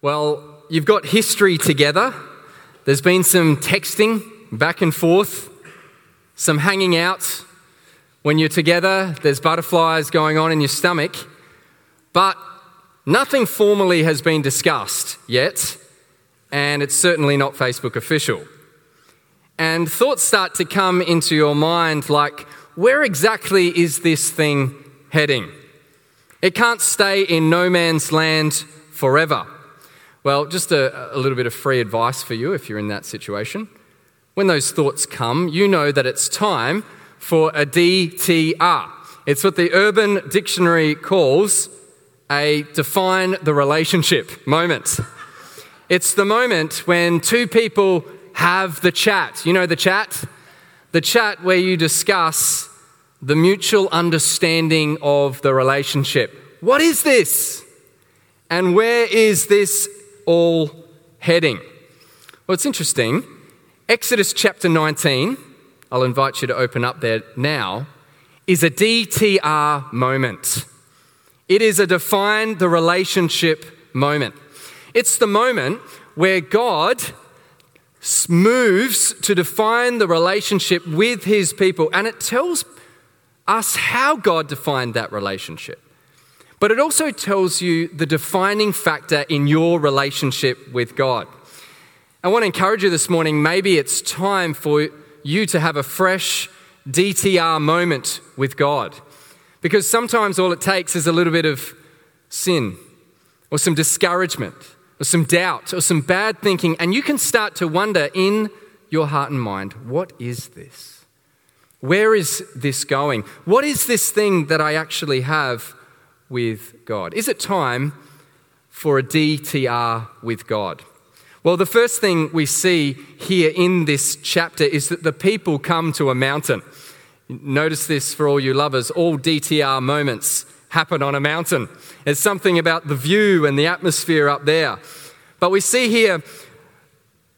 Well, you've got history together. There's been some texting back and forth, some hanging out. When you're together, there's butterflies going on in your stomach, but nothing formally has been discussed yet, and it's certainly not Facebook official. And thoughts start to come into your mind like, where exactly is this thing heading? It can't stay in no man's land forever. Well, just a, a, little bit of free advice for you if you're in that situation. When those thoughts come, you know that it's time for a DTR. It's what the Urban Dictionary calls a define the relationship moment. It's the moment when two people have the chat. You know the chat? The chat where you discuss the mutual understanding of the relationship. What is this? And where is this all heading? Well, it's interesting. Exodus chapter 19, I'll invite you to open up there now, is a DTR moment. It is a define the relationship moment. It's the moment where God moves to define the relationship with his people, and it tells us how God defined that relationship. But it also tells you the defining factor in your relationship with God. I want to encourage you this morning maybe it's time for you to have a fresh DTR moment with God. Because sometimes all it takes is a little bit of sin or some discouragement or some doubt or some bad thinking, and you can start to wonder in your heart and mind what is this? Where is this going? What is this thing that I actually have with God? Is it time for a DTR with God? Well, the first thing we see here in this chapter is that the people come to a mountain. Notice this for all you lovers all DTR moments happen on a mountain. There's something about the view and the atmosphere up there. But we see here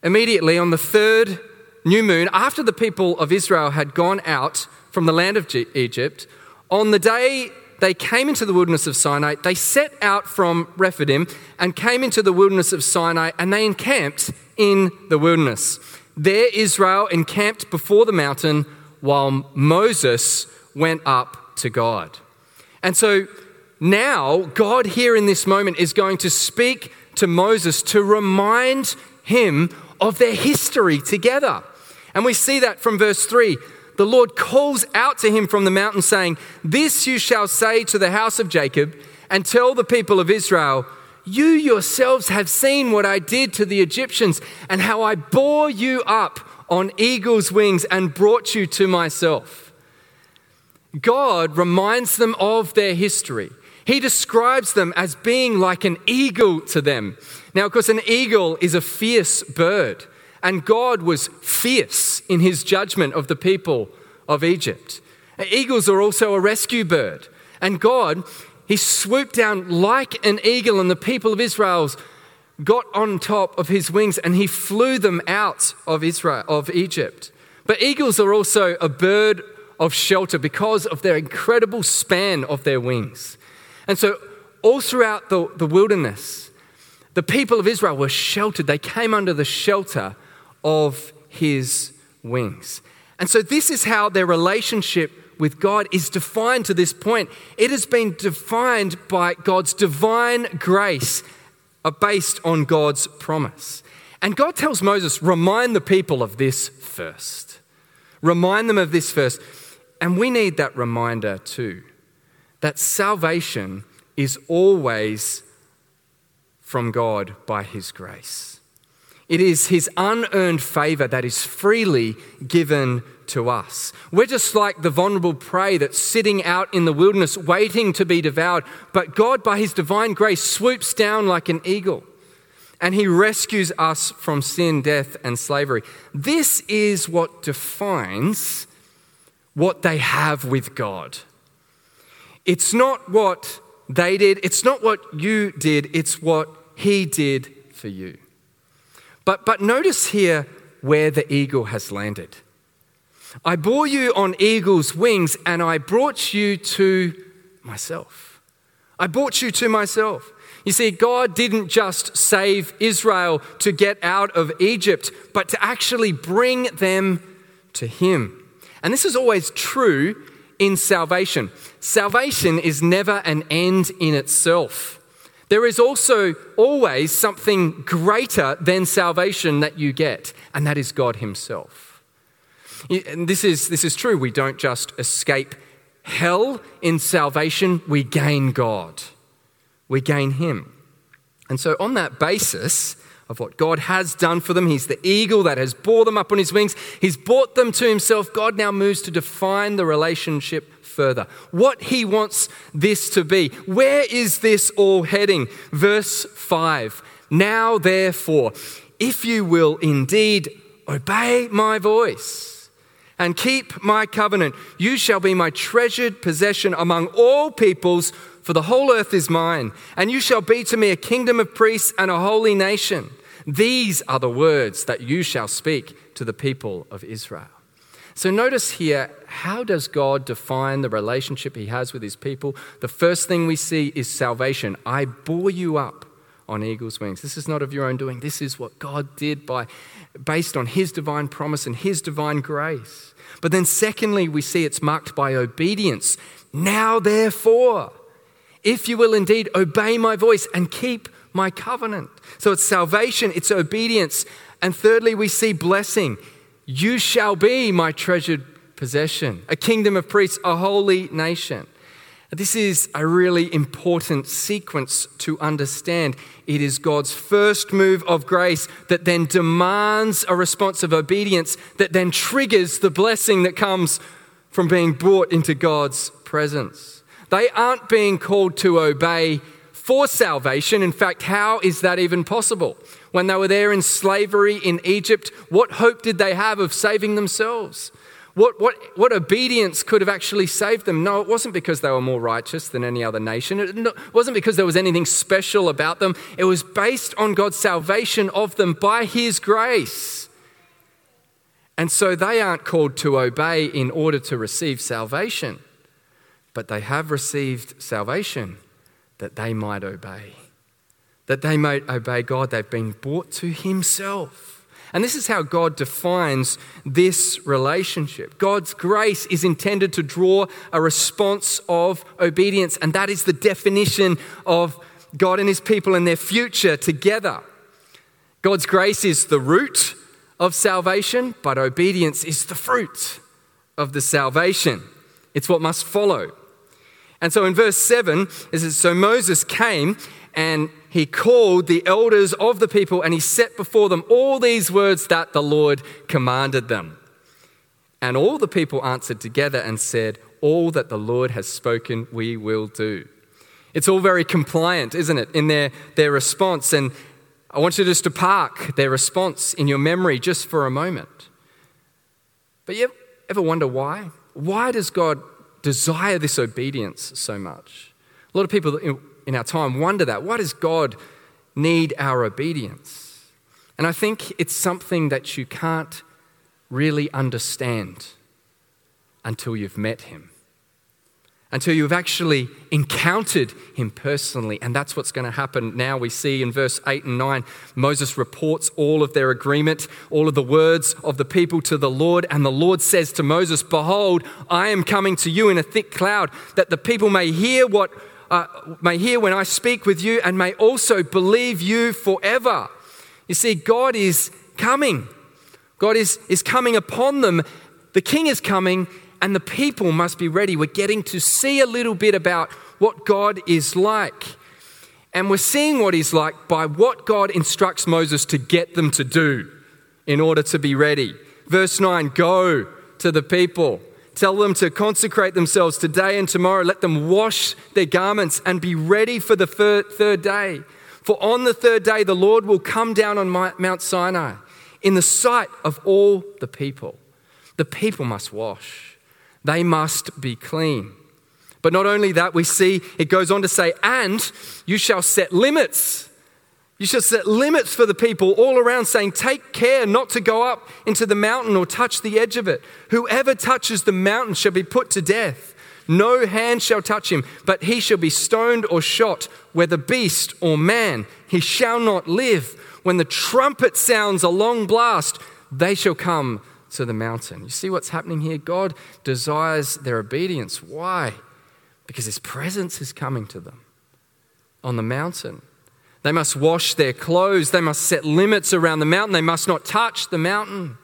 immediately on the third new moon, after the people of Israel had gone out from the land of Egypt, on the day they came into the wilderness of Sinai. They set out from Rephidim and came into the wilderness of Sinai and they encamped in the wilderness. There, Israel encamped before the mountain while Moses went up to God. And so now, God here in this moment is going to speak to Moses to remind him of their history together. And we see that from verse 3 the Lord calls out to him from the mountain, saying, This you shall say to the house of Jacob, and tell the people of Israel, You yourselves have seen what I did to the Egyptians, and how I bore you up on eagle's wings and brought you to myself. God reminds them of their history. He describes them as being like an eagle to them. Now, of course, an eagle is a fierce bird. And God was fierce in his judgment of the people of Egypt. Eagles are also a rescue bird. And God, he swooped down like an eagle, and the people of Israel got on top of his wings and he flew them out of Israel of Egypt. But eagles are also a bird of shelter because of their incredible span of their wings. And so all throughout the, the wilderness, the people of Israel were sheltered. They came under the shelter of his wings. And so, this is how their relationship with God is defined to this point. It has been defined by God's divine grace, uh, based on God's promise. And God tells Moses, remind the people of this first. Remind them of this first. And we need that reminder too that salvation is always from God by His grace. It is his unearned favor that is freely given to us. We're just like the vulnerable prey that's sitting out in the wilderness waiting to be devoured. But God, by his divine grace, swoops down like an eagle and he rescues us from sin, death, and slavery. This is what defines what they have with God. It's not what they did, it's not what you did, it's what he did for you. But, but notice here where the eagle has landed. I bore you on eagle's wings and I brought you to myself. I brought you to myself. You see, God didn't just save Israel to get out of Egypt, but to actually bring them to Him. And this is always true in salvation. Salvation is never an end in itself. There is also always something greater than salvation that you get, and that is God Himself. And this is, this is true. We don't just escape hell in salvation, we gain God. We gain Him. And so, on that basis, of what God has done for them. He's the eagle that has bore them up on his wings. He's brought them to himself. God now moves to define the relationship further. What he wants this to be. Where is this all heading? Verse 5 Now, therefore, if you will indeed obey my voice and keep my covenant, you shall be my treasured possession among all peoples, for the whole earth is mine, and you shall be to me a kingdom of priests and a holy nation. These are the words that you shall speak to the people of Israel. So notice here, how does God define the relationship he has with his people? The first thing we see is salvation. I bore you up on eagle's wings. This is not of your own doing. This is what God did by based on his divine promise and his divine grace. But then secondly, we see it's marked by obedience. Now therefore, if you will indeed obey my voice and keep my covenant. So it's salvation, it's obedience. And thirdly, we see blessing. You shall be my treasured possession, a kingdom of priests, a holy nation. This is a really important sequence to understand. It is God's first move of grace that then demands a response of obedience that then triggers the blessing that comes from being brought into God's presence. They aren't being called to obey for salvation. In fact, how is that even possible? When they were there in slavery in Egypt, what hope did they have of saving themselves? What, what, what obedience could have actually saved them? No, it wasn't because they were more righteous than any other nation. It wasn't because there was anything special about them. It was based on God's salvation of them by His grace. And so they aren't called to obey in order to receive salvation, but they have received salvation that they might obey. That they might obey God. They've been brought to Himself. And this is how God defines this relationship. God's grace is intended to draw a response of obedience, and that is the definition of God and His people and their future together. God's grace is the root of salvation, but obedience is the fruit of the salvation. It's what must follow. And so in verse 7, it says, So Moses came and he called the elders of the people and he set before them all these words that the Lord commanded them. And all the people answered together and said, All that the Lord has spoken, we will do. It's all very compliant, isn't it, in their, their response. And I want you just to park their response in your memory just for a moment. But you ever wonder why? Why does God desire this obedience so much. A lot of people in our time wonder that. Why does God need our obedience? And I think it's something that you can't really understand until you've met Him until you've actually encountered him personally. And that's what's going to happen now. We see in verse 8 and 9, Moses reports all of their agreement, all of the words of the people to the Lord. And the Lord says to Moses, Behold, I am coming to you in a thick cloud, that the people may hear what. Uh, may hear when I speak with you and may also believe you forever. You see, God is coming. God is, is coming upon them. The king is coming, and the people must be ready. We're getting to see a little bit about what God is like. And we're seeing what He's like by what God instructs Moses to get them to do in order to be ready. Verse 9 Go to the people, tell them to consecrate themselves today and tomorrow. Let them wash their garments and be ready for the third day. For on the third day, the Lord will come down on Mount Sinai in the sight of all the people. The people must wash. They must be clean. But not only that, we see it goes on to say, and you shall set limits. You shall set limits for the people all around, saying, Take care not to go up into the mountain or touch the edge of it. Whoever touches the mountain shall be put to death. No hand shall touch him, but he shall be stoned or shot, whether beast or man. He shall not live. When the trumpet sounds a long blast, they shall come to the mountain. You see what's happening here? God desires their obedience. Why? Because his presence is coming to them on the mountain. They must wash their clothes. They must set limits around the mountain. They must not touch the mountain.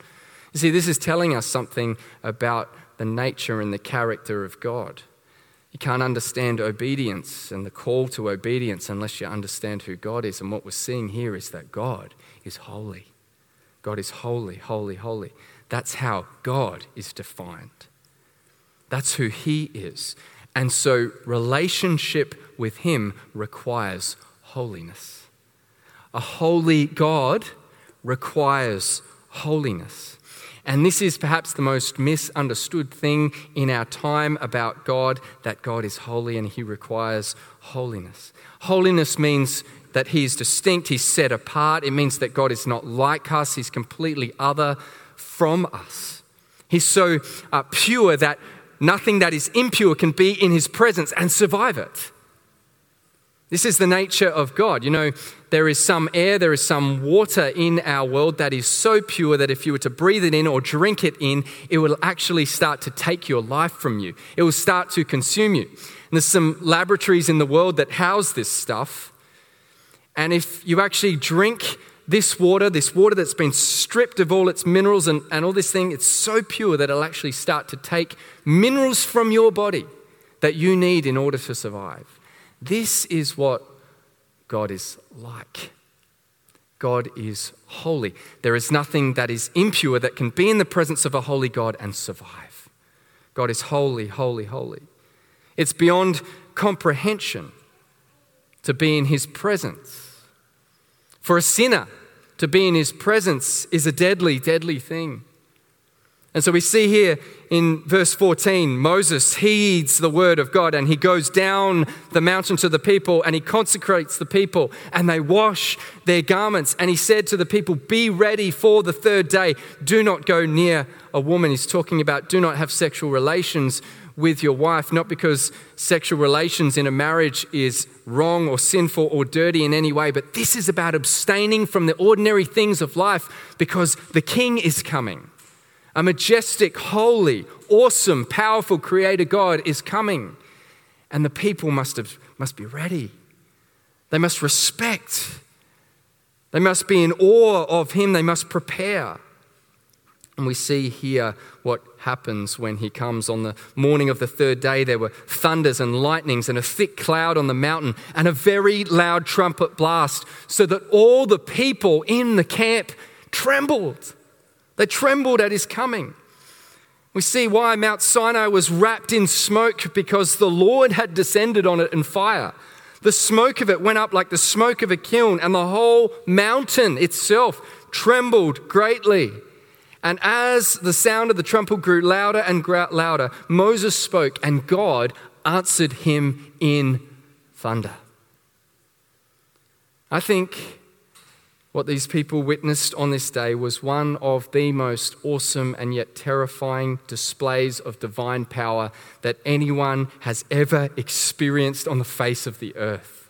You see, this is telling us something about the nature and the character of God. You can't understand obedience and the call to obedience unless you understand who God is. And what we're seeing here is that God is holy. God is holy, holy, holy. That's how God is defined. That's who He is. And so, relationship with Him requires holiness. A holy God requires holiness. And this is perhaps the most misunderstood thing in our time about God that God is holy and he requires holiness. Holiness means that he is distinct, he's set apart. It means that God is not like us, he's completely other from us. He's so uh, pure that nothing that is impure can be in his presence and survive it. This is the nature of God. You know, there is some air, there is some water in our world that is so pure that if you were to breathe it in or drink it in, it will actually start to take your life from you. It will start to consume you. And there's some laboratories in the world that house this stuff. And if you actually drink this water, this water that's been stripped of all its minerals and, and all this thing, it's so pure that it'll actually start to take minerals from your body that you need in order to survive. This is what God is like. God is holy. There is nothing that is impure that can be in the presence of a holy God and survive. God is holy, holy, holy. It's beyond comprehension to be in his presence. For a sinner, to be in his presence is a deadly, deadly thing. And so we see here in verse 14, Moses heeds the word of God and he goes down the mountain to the people and he consecrates the people and they wash their garments. And he said to the people, Be ready for the third day. Do not go near a woman. He's talking about do not have sexual relations with your wife, not because sexual relations in a marriage is wrong or sinful or dirty in any way, but this is about abstaining from the ordinary things of life because the king is coming. A majestic, holy, awesome, powerful creator God is coming. And the people must, have, must be ready. They must respect. They must be in awe of him. They must prepare. And we see here what happens when he comes on the morning of the third day. There were thunders and lightnings and a thick cloud on the mountain and a very loud trumpet blast, so that all the people in the camp trembled. They trembled at his coming. We see why Mount Sinai was wrapped in smoke because the Lord had descended on it in fire. The smoke of it went up like the smoke of a kiln, and the whole mountain itself trembled greatly. And as the sound of the trumpet grew louder and louder, Moses spoke, and God answered him in thunder. I think what these people witnessed on this day was one of the most awesome and yet terrifying displays of divine power that anyone has ever experienced on the face of the earth.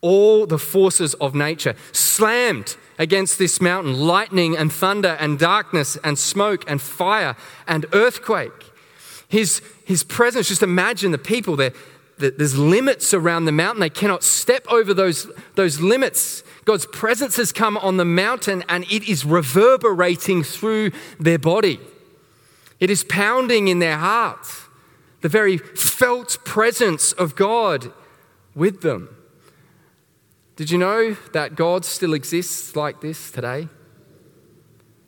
All the forces of nature slammed against this mountain lightning and thunder and darkness and smoke and fire and earthquake. His, his presence, just imagine the people there. There's limits around the mountain. They cannot step over those, those limits. God's presence has come on the mountain and it is reverberating through their body. It is pounding in their hearts. The very felt presence of God with them. Did you know that God still exists like this today?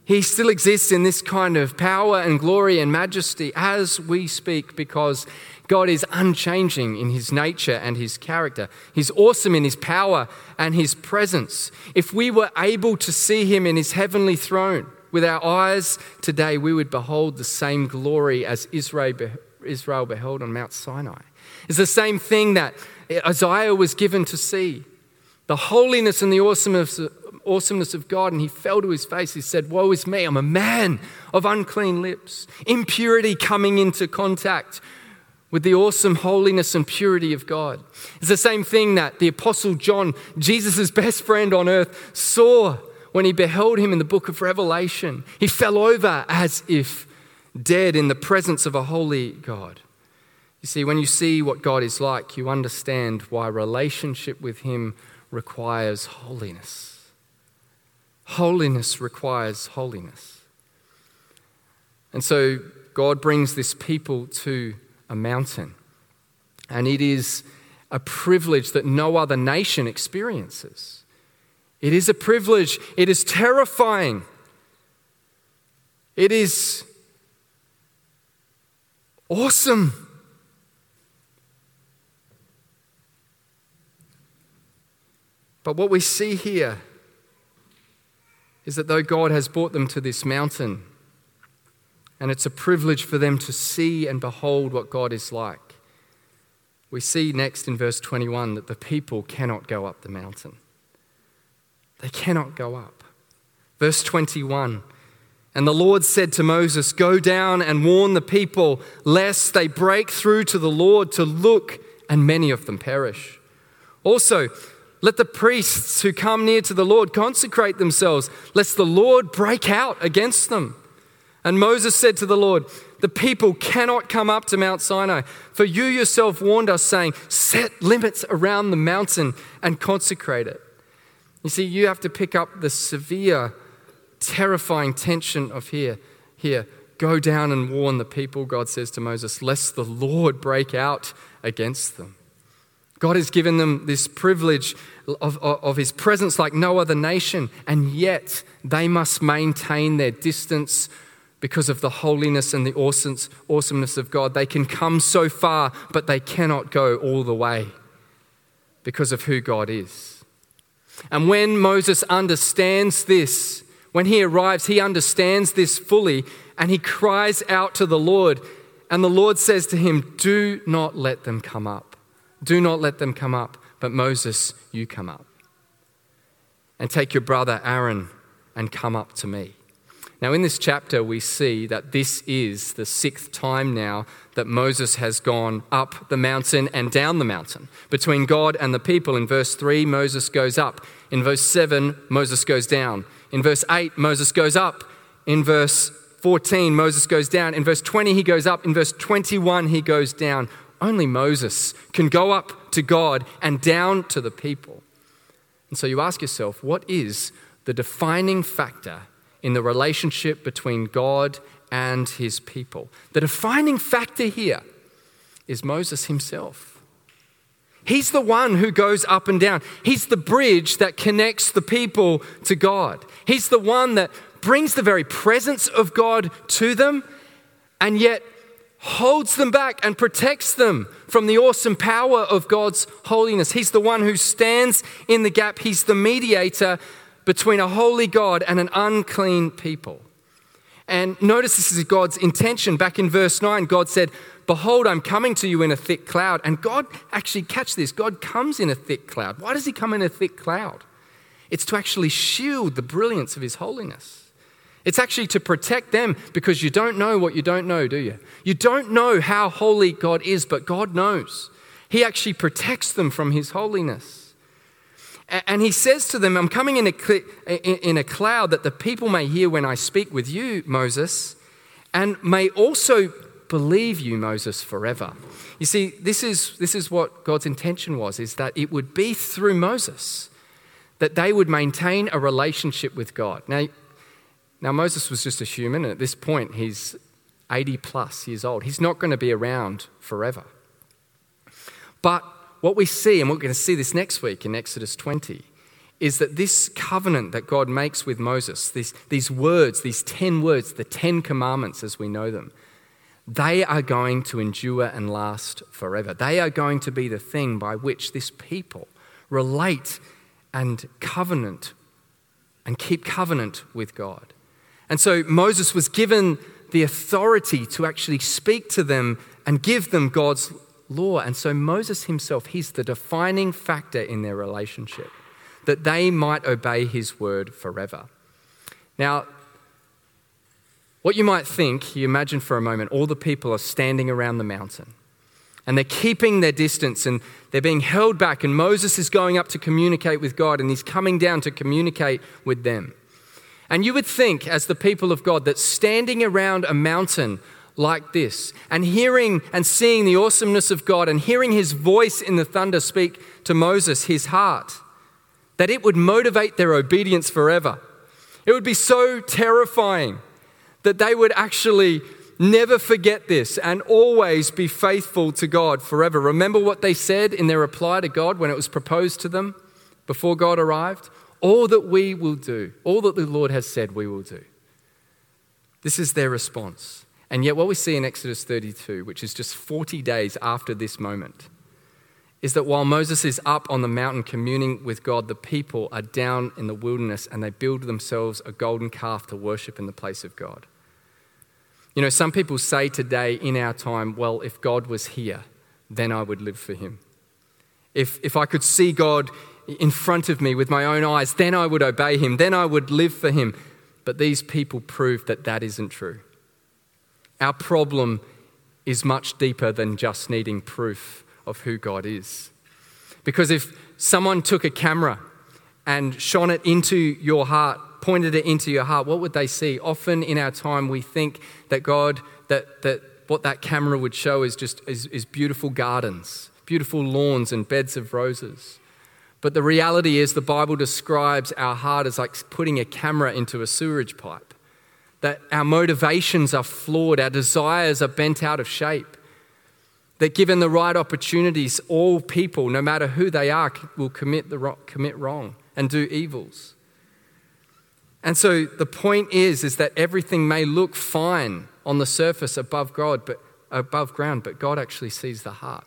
He still exists in this kind of power and glory and majesty as we speak because God is unchanging in his nature and his character. He's awesome in his power and his presence. If we were able to see him in his heavenly throne with our eyes today, we would behold the same glory as Israel beheld on Mount Sinai. It's the same thing that Isaiah was given to see the holiness and the awesomeness, awesomeness of God, and he fell to his face. He said, Woe is me, I'm a man of unclean lips, impurity coming into contact with the awesome holiness and purity of God. It's the same thing that the Apostle John, Jesus' best friend on earth, saw when he beheld him in the book of Revelation. He fell over as if dead in the presence of a holy God. You see, when you see what God is like, you understand why relationship with him requires holiness. Holiness requires holiness. And so God brings this people to a mountain. And it is a privilege that no other nation experiences. It is a privilege. It is terrifying. It is awesome. But what we see here is that though God has brought them to this mountain, and it's a privilege for them to see and behold what God is like. We see next in verse 21 that the people cannot go up the mountain. They cannot go up. Verse 21 And the Lord said to Moses, Go down and warn the people, lest they break through to the Lord to look, and many of them perish. Also, let the priests who come near to the Lord consecrate themselves, lest the Lord break out against them. And Moses said to the Lord, The people cannot come up to Mount Sinai, for you yourself warned us, saying, Set limits around the mountain and consecrate it. You see, you have to pick up the severe, terrifying tension of here. Here, go down and warn the people, God says to Moses, lest the Lord break out against them. God has given them this privilege of, of, of, his presence like no other nation, and yet they must maintain their distance because of the holiness and the awesomeness of God. They can come so far, but they cannot go all the way because of who God is. And when Moses understands this, when he arrives, he understands this fully and he cries out to the Lord. And the Lord says to him, Do not let them come up. Do not let them come up. But Moses, you come up. And take your brother Aaron and come up to me. Now, in this chapter, we see that this is the sixth time now that Moses has gone up the mountain and down the mountain. Between God and the people, in verse 3, Moses goes up. In verse 7, Moses goes down. In verse 8, Moses goes up. In verse 14, Moses goes down. In verse 20, he goes up. In verse 21, he goes down. Only Moses can go up to God and down to the people. And so you ask yourself, what is the defining factor in the relationship between God and his people. The defining factor here is Moses himself. He's the one who goes up and down. He's the bridge that connects the people to God. He's the one that brings the very presence of God to them and yet holds them back and protects them from the awesome power of God's holiness. He's the one who stands in the gap. He's the mediator between a holy God and an unclean people. And notice this is God's intention. Back in verse 9, God said, Behold, I'm coming to you in a thick cloud. And God, actually, catch this, God comes in a thick cloud. Why does He come in a thick cloud? It's to actually shield the brilliance of His holiness. It's actually to protect them because you don't know what you don't know, do you? You don't know how holy God is, but God knows. He actually protects them from His holiness. And he says to them, I'm coming in a, in a cloud that the people may hear when I speak with you, Moses, and may also believe you, Moses, forever. You see, this is, this is what God's intention was, is that it would be through Moses that they would maintain a relationship with God. Now, now Moses was just a human, and at this point, he's 80 plus years old. He's not going to be around forever. But what we see, and we're going to see this next week in Exodus 20, is that this covenant that God makes with Moses, these, these words, these 10 words, the 10 commandments as we know them, they are going to endure and last forever. They are going to be the thing by which this people relate and covenant and keep covenant with God. And so Moses was given the authority to actually speak to them and give them God's law. And so Moses himself, he's the defining factor in their relationship, that they might obey his word forever. Now, what you might think, you imagine for a moment, all the people are standing around the mountain. And they're keeping their distance and they're being held back. And Moses is going up to communicate with God and he's coming down to communicate with them. And you would think, as the people of God, that standing around a mountain like this and hearing and seeing the awesomeness of God and hearing his voice in the thunder speak to Moses, his heart, that it would motivate their obedience forever. It would be so terrifying that they would actually never forget this and always be faithful to God forever. Remember what they said in their reply to God when it was proposed to them before God arrived? All that we will do, all that the Lord has said we will do. This is their response. And yet, what we see in Exodus 32, which is just 40 days after this moment, is that while Moses is up on the mountain communing with God, the people are down in the wilderness and they build themselves a golden calf to worship in the place of God. You know, some people say today in our time, well, if God was here, then I would live for him. If, if I could see God in front of me with my own eyes, then I would obey him, then I would live for him. But these people prove that that isn't true. Our problem is much deeper than just needing proof of who God is. Because if someone took a camera and shone it into your heart, pointed it into your heart, what would they see? Often in our time, we think that God, that, that what that camera would show is just is, is beautiful gardens, beautiful lawns and beds of roses. But the reality is, the Bible describes our heart as like putting a camera into a sewerage pipe. That our motivations are flawed, our desires are bent out of shape. That given the right opportunities, all people, no matter who they are, will commit, the, commit wrong and do evils. And so the point is, is that everything may look fine on the surface above God, but above ground, but God actually sees the heart.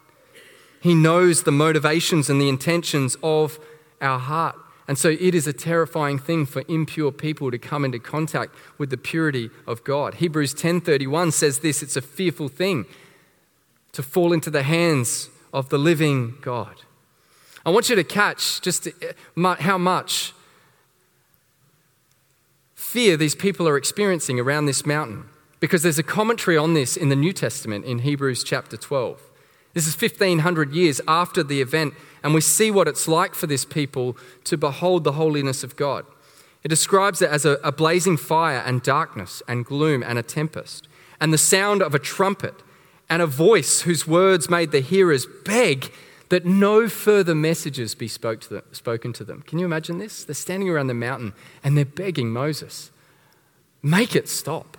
He knows the motivations and the intentions of our heart. And so it is a terrifying thing for impure people to come into contact with the purity of God. Hebrews 10:31 says this, it's a fearful thing to fall into the hands of the living God. I want you to catch just how much fear these people are experiencing around this mountain because there's a commentary on this in the New Testament in Hebrews chapter 12. This is 1500 years after the event, and we see what it's like for this people to behold the holiness of God. It describes it as a, a blazing fire and darkness and gloom and a tempest, and the sound of a trumpet and a voice whose words made the hearers beg that no further messages be spoke to them, spoken to them. Can you imagine this? They're standing around the mountain and they're begging Moses, make it stop.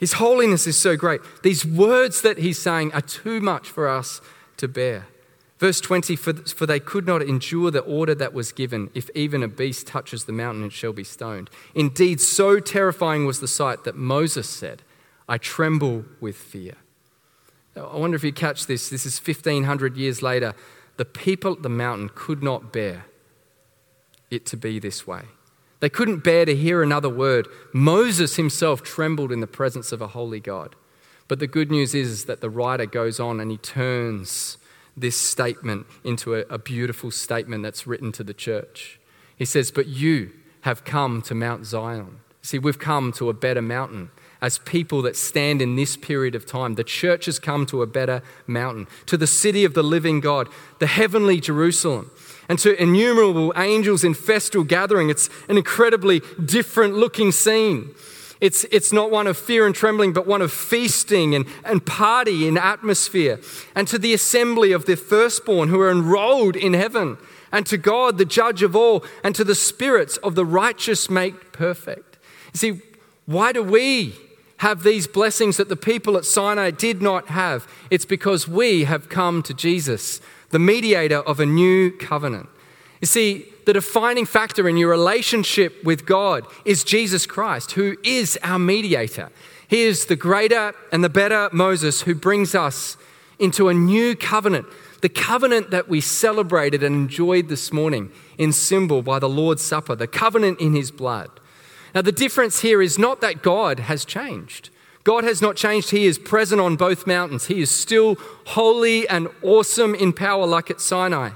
His holiness is so great. These words that he's saying are too much for us to bear. Verse 20 for, for they could not endure the order that was given. If even a beast touches the mountain, it shall be stoned. Indeed, so terrifying was the sight that Moses said, I tremble with fear. I wonder if you catch this. This is 1500 years later. The people at the mountain could not bear it to be this way. They couldn't bear to hear another word. Moses himself trembled in the presence of a holy God. But the good news is that the writer goes on and he turns this statement into a, a, beautiful statement that's written to the church. He says, But you have come to Mount Zion. See, we've come to a better mountain. As people that stand in this period of time, the church has come to a better mountain, to the city of the living God, the heavenly Jerusalem and to innumerable angels in festal gathering. It's an incredibly different looking scene. It's, it's not one of fear and trembling, but one of feasting and, and party in atmosphere. And to the assembly of the firstborn who are enrolled in heaven, and to God, the judge of all, and to the spirits of the righteous made perfect. You see, why do we have these blessings that the people at Sinai did not have? It's because we have come to Jesus the mediator of a new covenant. You see, the defining factor in your relationship with God is Jesus Christ, who is our mediator. He is the greater and the better Moses who brings us into a new covenant, the covenant that we celebrated and enjoyed this morning in symbol by the Lord's Supper, the covenant in his blood. Now, the difference here is not that God has changed. God has not changed. He is present on both mountains. He is still holy and awesome in power, like at Sinai.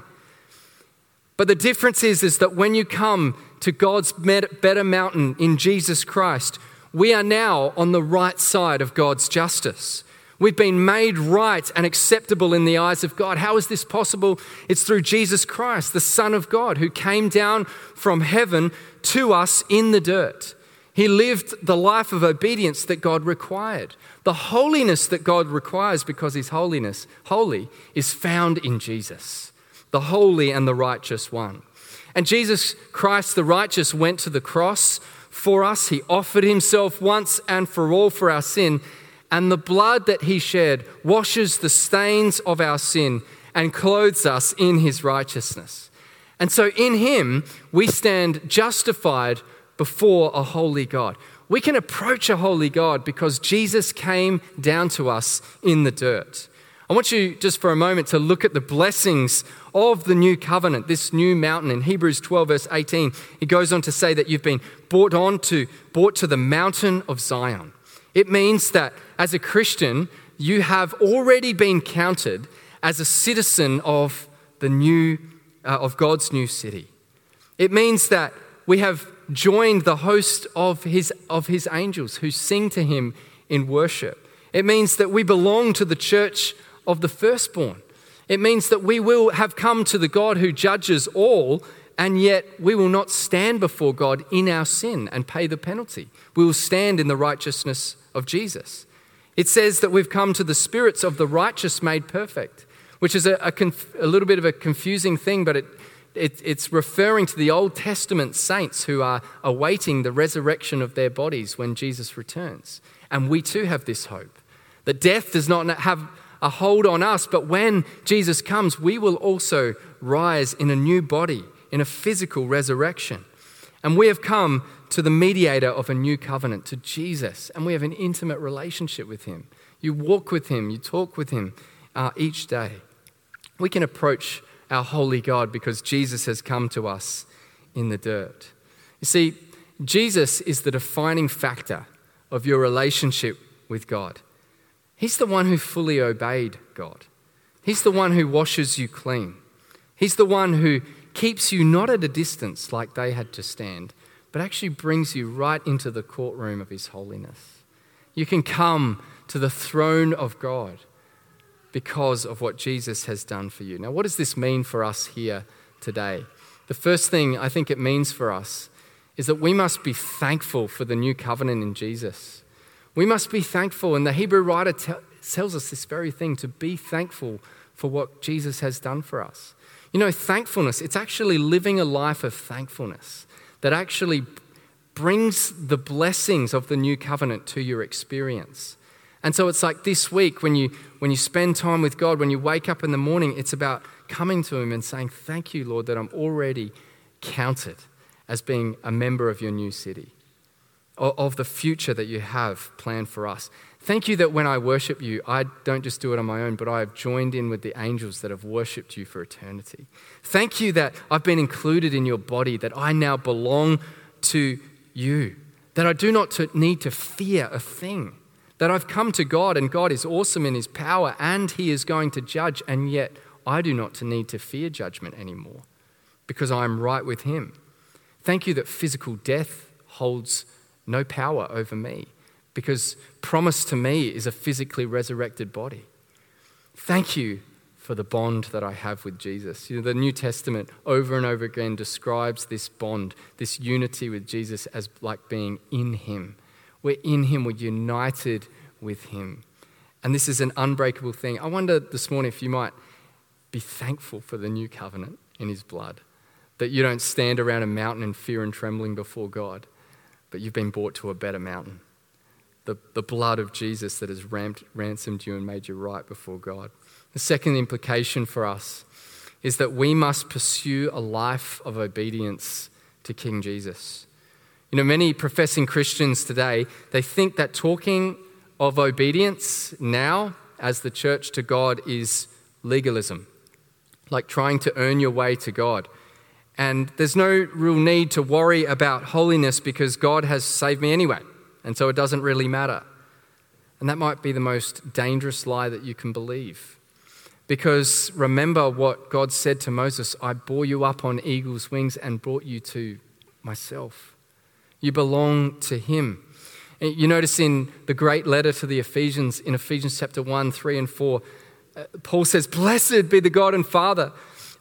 But the difference is, is that when you come to God's better mountain in Jesus Christ, we are now on the right side of God's justice. We've been made right and acceptable in the eyes of God. How is this possible? It's through Jesus Christ, the Son of God, who came down from heaven to us in the dirt. He lived the life of obedience that God required. The holiness that God requires because His holiness, holy, is found in Jesus, the holy and the righteous one. And Jesus Christ, the righteous, went to the cross for us. He offered Himself once and for all for our sin and the blood that he shed washes the stains of our sin and clothes us in his righteousness. And so in him, we stand justified before a holy God. We can approach a holy God because Jesus came down to us in the dirt. I want you just for a moment to look at the blessings of the new covenant, this new mountain. In Hebrews 12, verse 18, he goes on to say that you've been brought on to, brought to the mountain of Zion. It means that as a Christian, you have already been counted as a citizen of the new uh, of God's new city. It means that we have joined the host of his of his angels who sing to him in worship. It means that we belong to the church of the firstborn. It means that we will have come to the God who judges all and yet we will not stand before God in our sin and pay the penalty. We will stand in the righteousness of Jesus. It says that we've come to the spirits of the righteous made perfect, which is a, a, conf- a little bit of a confusing thing, but it, it, it's referring to the Old Testament saints who are awaiting the resurrection of their bodies when Jesus returns. And we too have this hope that death does not have a hold on us, but when Jesus comes, we will also rise in a new body, in a physical resurrection. And we have come to the mediator of a new covenant, to Jesus, and we have an intimate relationship with him. You walk with him, you talk with him uh, each day. We can approach our holy God because Jesus has come to us in the dirt. You see, Jesus is the defining factor of your relationship with God. He's the one who fully obeyed God. He's the one who washes you clean. He's the one who keeps you not at a distance like they had to stand, but actually brings you right into the courtroom of His holiness. You can come to the throne of God because of what Jesus has done for you. Now, what does this mean for us here today? The first thing I think it means for us is that we must be thankful for the new covenant in Jesus. We must be thankful, and the Hebrew writer tells us this very thing to be thankful for what Jesus has done for us. You know, thankfulness, it's actually living a life of thankfulness that actually brings the blessings of the new covenant to your experience. And so it's like this week when you when you spend time with God, when you wake up in the morning, it's about coming to him and saying, "Thank you, Lord, that I'm already counted as being a member of your new city." Of the future that you have planned for us. Thank you that when I worship you, I don't just do it on my own, but I have joined in with the angels that have worshiped you for eternity. Thank you that I've been included in your body, that I now belong to you, that I do not need to fear a thing, that I've come to God and God is awesome in his power and he is going to judge, and yet I do not need to fear judgment anymore because I am right with him. Thank you that physical death holds no power over me because promise to me is a physically resurrected body. Thank you for the bond that I have with Jesus. You know, the New Testament over and over again describes this bond, this unity with Jesus as like being in Him. We're in Him, we're united with Him. And this is an unbreakable thing. I wonder this morning if you might be thankful for the new covenant in His blood, that you don't stand around a mountain in fear and trembling before God, but you've been brought to a better mountain the, the blood of Jesus that has ransomed you and made you right before God. The second implication for us is that we must pursue a life of obedience to King Jesus. You know, many professing Christians today, they think that talking of obedience now as the church to God is legalism, like trying to earn your way to God. And there's no real need to worry about holiness because God has saved me anyway and so it doesn't really matter. And that might be the most dangerous lie that you can believe. Because remember what God said to Moses I bore you up on eagle's wings and brought you to myself. You belong to Him. You notice in the great letter to the Ephesians, in Ephesians chapter 1, 3, and 4, uh, Paul says, Blessed be the God and Father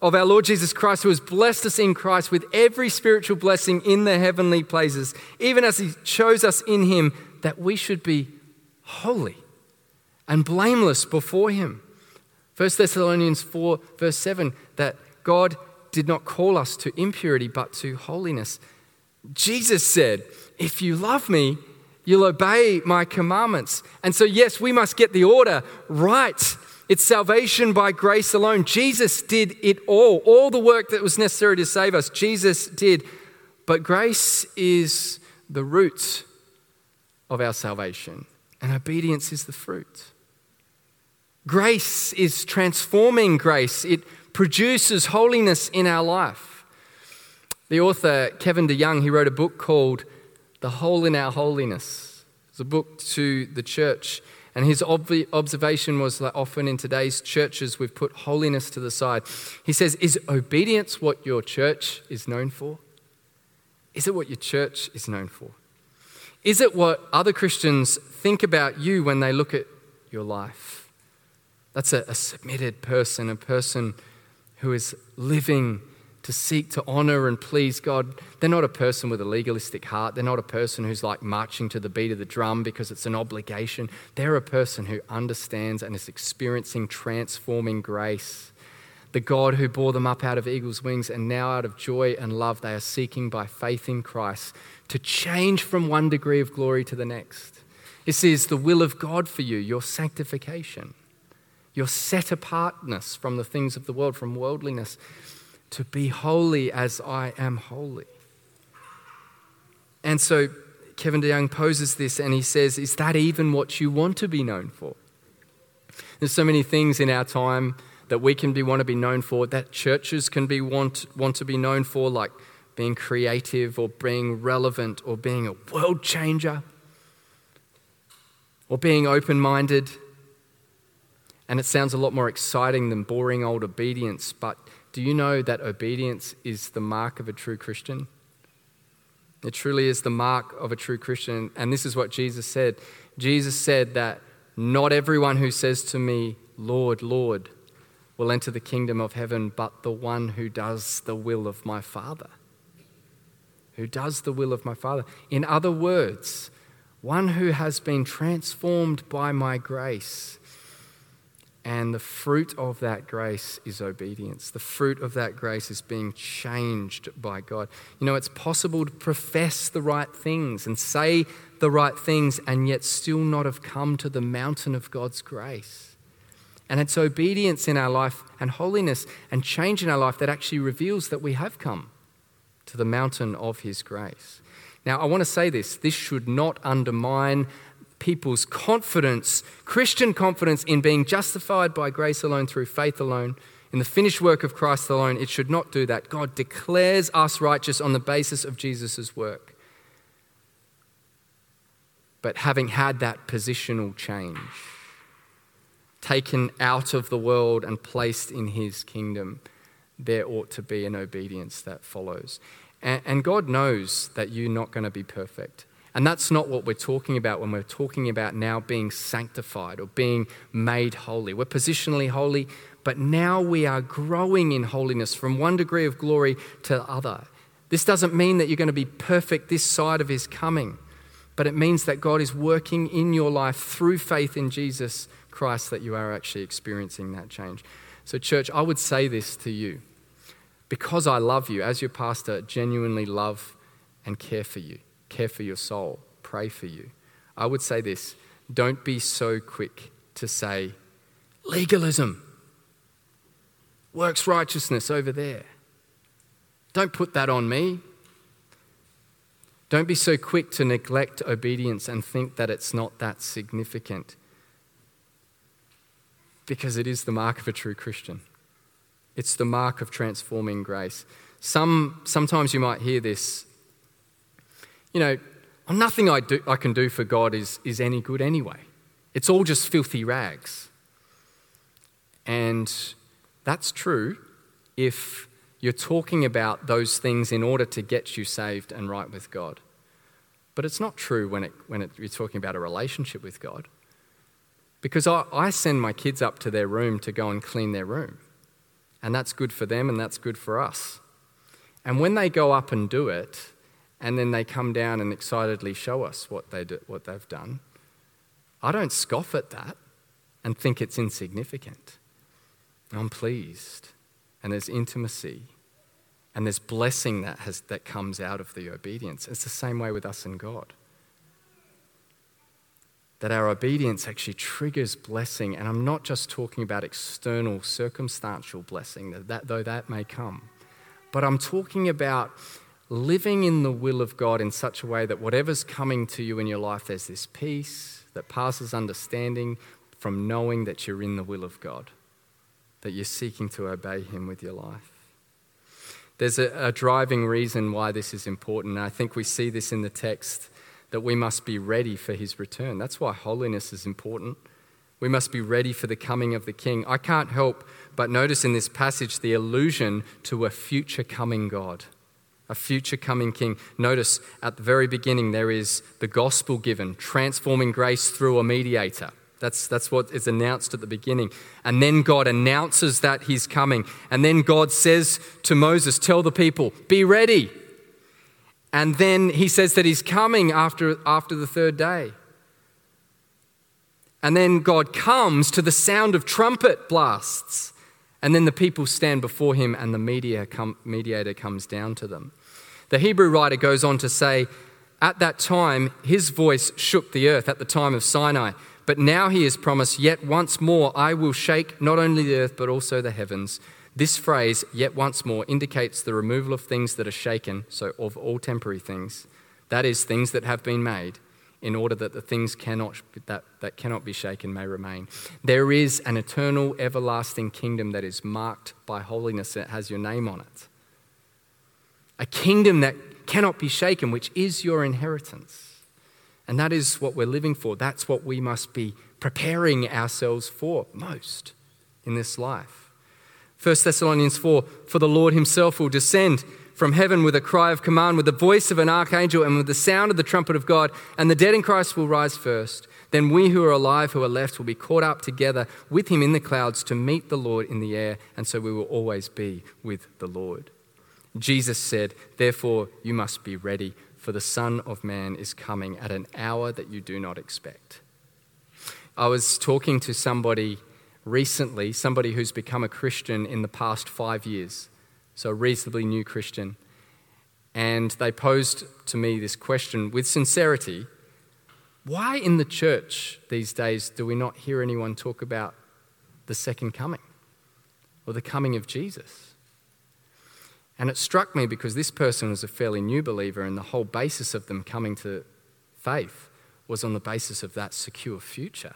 of our Lord Jesus Christ, who has blessed us in Christ with every spiritual blessing in the heavenly places, even as he chose us in him that we should be holy and blameless before him. 1 Thessalonians 4, verse 7, that God did not call us to impurity but to holiness. Jesus said, If you love me, you'll obey my commandments. And so, yes, we must get the order right. It's salvation by grace alone. Jesus did it all. All the work that was necessary to save us, Jesus did. But grace is the root of our salvation, and obedience is the fruit. Grace is transforming grace, it produces holiness in our life. The author, Kevin DeYoung, he wrote a book called The Hole in Our Holiness. It's a book to the church. And his observation was that often in today's churches, we've put holiness to the side. He says, Is obedience what your church is known for? Is it what your church is known for? Is it what other Christians think about you when they look at your life? That's a, a submitted person, a person who is living to seek to honor and please God. They're not a person with a legalistic heart. They're not a person who's like marching to the beat of the drum because it's an obligation. They're a person who understands and is experiencing transforming grace. The God who bore them up out of eagle's wings, and now out of joy and love, they are seeking by faith in Christ to change from one degree of glory to the next. This is the will of God for you, your sanctification your set apartness from the things of the world, from worldliness, to be holy as I am holy. And so Kevin DeYoung poses this and he says, Is that even what you want to be known for? There's so many things in our time that we can be want to be known for, that churches can be want, want to be known for, like being creative or being relevant or being a world changer or being open minded and it sounds a lot more exciting than boring old obedience, but do you know that obedience is the mark of a true Christian? It truly is the mark of a true Christian. And this is what Jesus said Jesus said that not everyone who says to me, Lord, Lord, will enter the kingdom of heaven, but the one who does the will of my Father. Who does the will of my Father. In other words, one who has been transformed by my grace and the fruit of that grace is obedience. The fruit of that grace is being changed by God. You know, it's possible to profess the right things and say the right things and yet still not have come to the mountain of God's grace. And it's obedience in our life and holiness and change in our life that actually reveals that we have come to the mountain of His grace. Now, I want to say this this should not undermine people's confidence, Christian confidence in being justified by grace alone through faith alone, in the finished work of Christ alone, it should not do that. God declares us righteous on the basis of Jesus' work. But having had that positional change, taken out of the world and placed in his kingdom, there ought to be an obedience that follows. And, God knows that you're not going to be perfect. And that's not what we're talking about when we're talking about now being sanctified or being made holy. We're positionally holy, but now we are growing in holiness from one degree of glory to the other. This doesn't mean that you're going to be perfect this side of his coming, but it means that God is working in your life through faith in Jesus Christ that you are actually experiencing that change. So, church, I would say this to you because I love you, as your pastor, genuinely love and care for you care for your soul, pray for you. I would say this don't be so quick to say, legalism, works righteousness over there. Don't put that on me. Don't be so quick to neglect obedience and think that it's not that significant. Because it is the mark of a true Christian. It's the mark of transforming grace. Some, sometimes you might hear this you know, nothing I, do, I can do for God is, is any good anyway. It's all just filthy rags. And that's true if you're talking about those things in order to get you saved and right with God. But it's not true when, it, when it, you're talking about a relationship with God. Because I, I send my kids up to their room to go and clean their room. And that's good for them and that's good for us. And when they go up and do it, and then they come down and excitedly show us what, they do, what they've done, I don't scoff at that and think it's insignificant. I'm pleased. And there's intimacy. And there's blessing that, has, that comes out of the obedience. It's the same way with us and God. That our obedience actually triggers blessing. And I'm not just talking about external circumstantial blessing, that, though that may come. But I'm talking about living in the will of God in such a way that whatever's coming to you in your life, there's this peace that passes understanding from knowing that you're in the will of God, that you're seeking to obey Him with your life. There's a, a driving reason why this is important. And I think we see this in the text that we must be ready for His return. That's why holiness is important. We must be ready for the coming of the King. I can't help but notice in this passage the allusion to a future coming God, a future coming King. Notice at the very beginning there is the gospel given, transforming grace through a mediator. That's, that's what is announced at the beginning. And then God announces that He's coming. And then God says to Moses, Tell the people, be ready. And then He says that He's coming after, after the third day. And then God comes to the sound of trumpet blasts. And then the people stand before him, and the mediator comes down to them. The Hebrew writer goes on to say, At that time, his voice shook the earth at the time of Sinai. But now he has promised, Yet once more I will shake not only the earth, but also the heavens. This phrase, yet once more, indicates the removal of things that are shaken, so of all temporary things, that is, things that have been made in order that the things cannot, that, that cannot be shaken may remain. There is an eternal, everlasting kingdom that is marked by holiness that has your name on it. A kingdom that cannot be shaken, which is your inheritance. And that is what we're living for. That's what we must be preparing ourselves for most in this life. 1 Thessalonians 4 For the Lord himself will descend from heaven with a cry of command, with the voice of an archangel, and with the sound of the trumpet of God, and the dead in Christ will rise first. Then we who are alive, who are left, will be caught up together with him in the clouds to meet the Lord in the air, and so we will always be with the Lord. Jesus said, Therefore, you must be ready, for the Son of Man is coming at an hour that you do not expect. I was talking to somebody recently, somebody who's become a Christian in the past five years so a reasonably new Christian. And they posed to me this question with sincerity why in the church these days do we not hear anyone talk about the second coming or the coming of Jesus? And it struck me because this person was a fairly new believer, and the whole basis of them coming to faith was on the basis of that secure future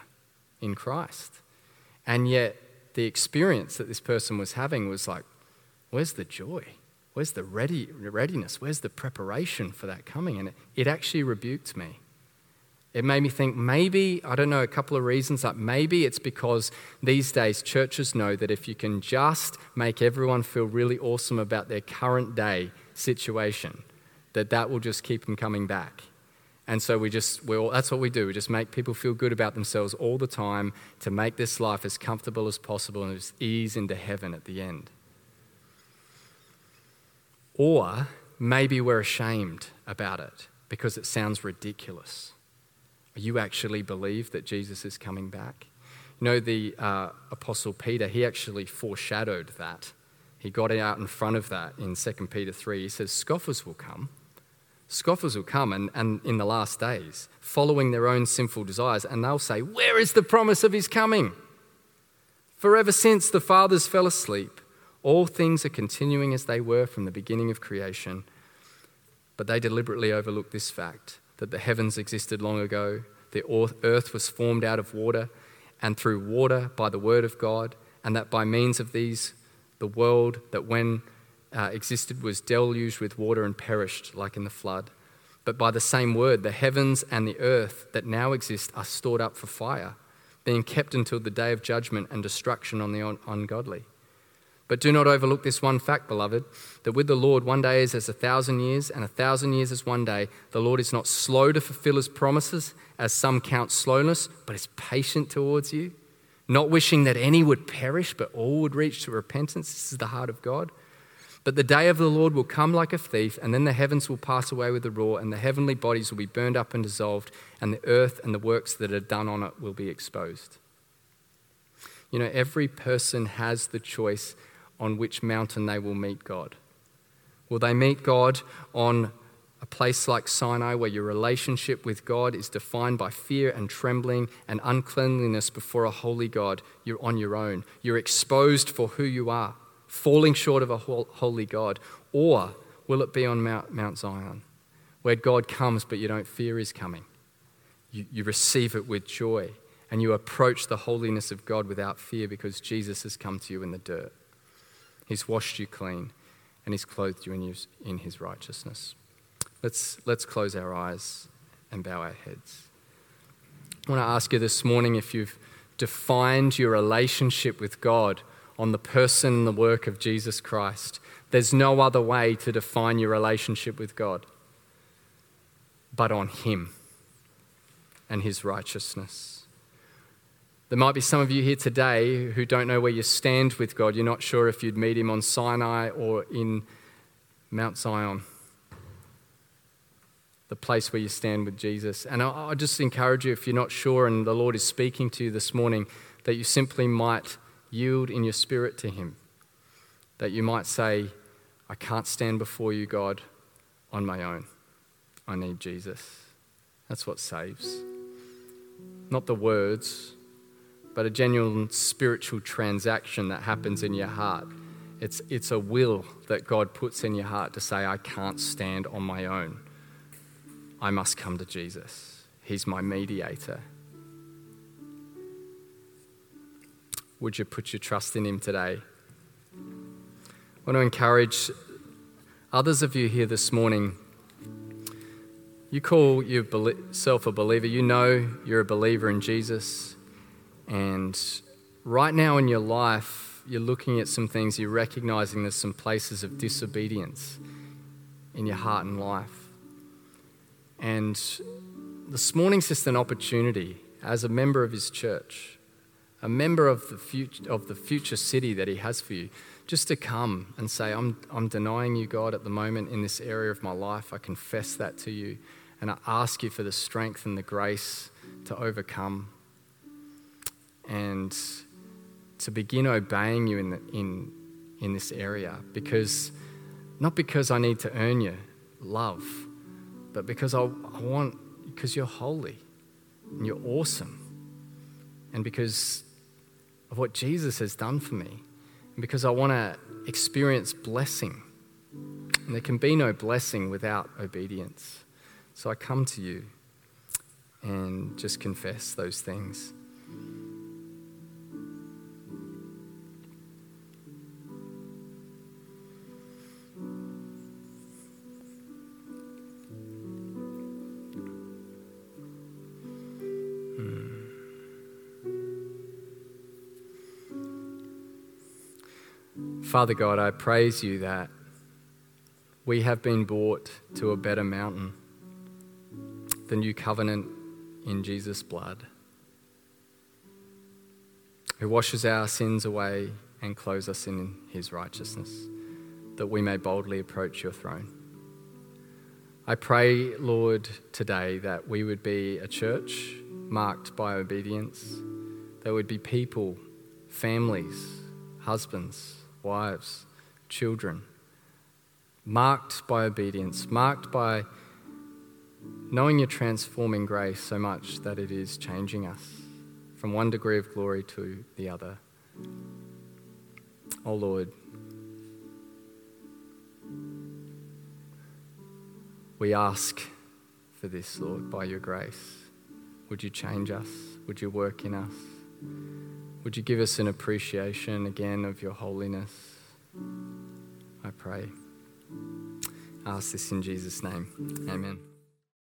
in Christ. And yet, the experience that this person was having was like, Where's the joy? Where's the ready, readiness? Where's the preparation for that coming? And it, it actually rebuked me. It made me think maybe, I don't know, a couple of reasons that maybe it's because these days churches know that if you can just make everyone feel really awesome about their current day situation, that that will just keep them coming back. And so we just, we all, that's what we do. We just make people feel good about themselves all the time to make this life as comfortable as possible and just ease into heaven at the end. Or maybe we're ashamed about it because it sounds ridiculous. You actually believe that Jesus is coming back? You know, the uh, Apostle Peter, he actually foreshadowed that. He got out in front of that in 2 Peter 3. He says, Scoffers will come. Scoffers will come and, and in the last days, following their own sinful desires, and they'll say, Where is the promise of his coming? For ever since the fathers fell asleep, all things are continuing as they were from the beginning of creation, but they deliberately overlook this fact that the heavens existed long ago, the earth was formed out of water, and through water by the word of God, and that by means of these, the world that when uh, existed was deluged with water and perished like in the flood. But by the same word, the heavens and the earth that now exist are stored up for fire, being kept until the day of judgment and destruction on the ungodly. But do not overlook this one fact, beloved, that with the Lord one day is as a thousand years, and a thousand years as one day. The Lord is not slow to fulfill his promises, as some count slowness, but is patient towards you, not wishing that any would perish, but all would reach to repentance. This is the heart of God. But the day of the Lord will come like a thief, and then the heavens will pass away with a roar, and the heavenly bodies will be burned up and dissolved, and the earth and the works that are done on it will be exposed. You know, every person has the choice on which mountain they will meet God. Will they meet God on a place like Sinai where your relationship with God is defined by fear and trembling and uncleanliness before a holy God? You're on your own. You're exposed for who you are, falling short of a holy God. Or will it be on Mount, Zion where God comes but you don't fear his coming? You, you receive it with joy and you approach the holiness of God without fear because Jesus has come to you in the dirt. He's washed you clean and He's clothed you in his, in his righteousness. Let's, let's close our eyes and bow our heads. I want to ask you this morning if you've defined your relationship with God on the person and the work of Jesus Christ. There's no other way to define your relationship with God but on Him and His righteousness. There might be some of you here today who don't know where you stand with God. You're not sure if you'd meet Him on Sinai or in Mount Zion, the place where you stand with Jesus. And I, I just encourage you, if you're not sure and the Lord is speaking to you this morning, that you simply might yield in your spirit to Him. That you might say, I can't stand before you, God, on my own. I need Jesus. That's what saves. Not the words but a genuine spiritual transaction that happens in your heart. It's, it's a will that God puts in your heart to say, I can't stand on my own. I must come to Jesus. He's my mediator. Would you put your trust in Him today? I want to encourage others of you here this morning. You call yourself a believer, you know you're a believer in Jesus. And right now in your life, you're looking at some things, you're recognizing there's some places of disobedience in your heart and life. And this morning's just an opportunity as a member of his church, a member of the future, of the future city that he has for you, just to come and say, I'm, I'm denying you, God, at the moment in this area of my life. I confess that to you. And I ask you for the strength and the grace to overcome and to begin obeying you in, the, in, in this area because not because I need to earn your love, but because I, I want, because you're holy and you're awesome, and because of what Jesus has done for me, and because I want to experience blessing. And there can be no blessing without obedience. So I come to you and just confess those things. Father God, I praise you that we have been brought to a better mountain, the new covenant in Jesus' blood, who washes our sins away and clothes us in his righteousness, that we may boldly approach your throne. I pray, Lord, today that we would be a church marked by obedience. There would be people, families, husbands, wives, children, marked by obedience, marked by knowing your transforming grace so much that it is changing us from one degree of glory to the other. Oh Lord, we ask for this, Lord, by your grace. Would you change us? Would you work in us? Would you give us an appreciation again of your holiness? I pray. I ask this in Jesus' name. Amen.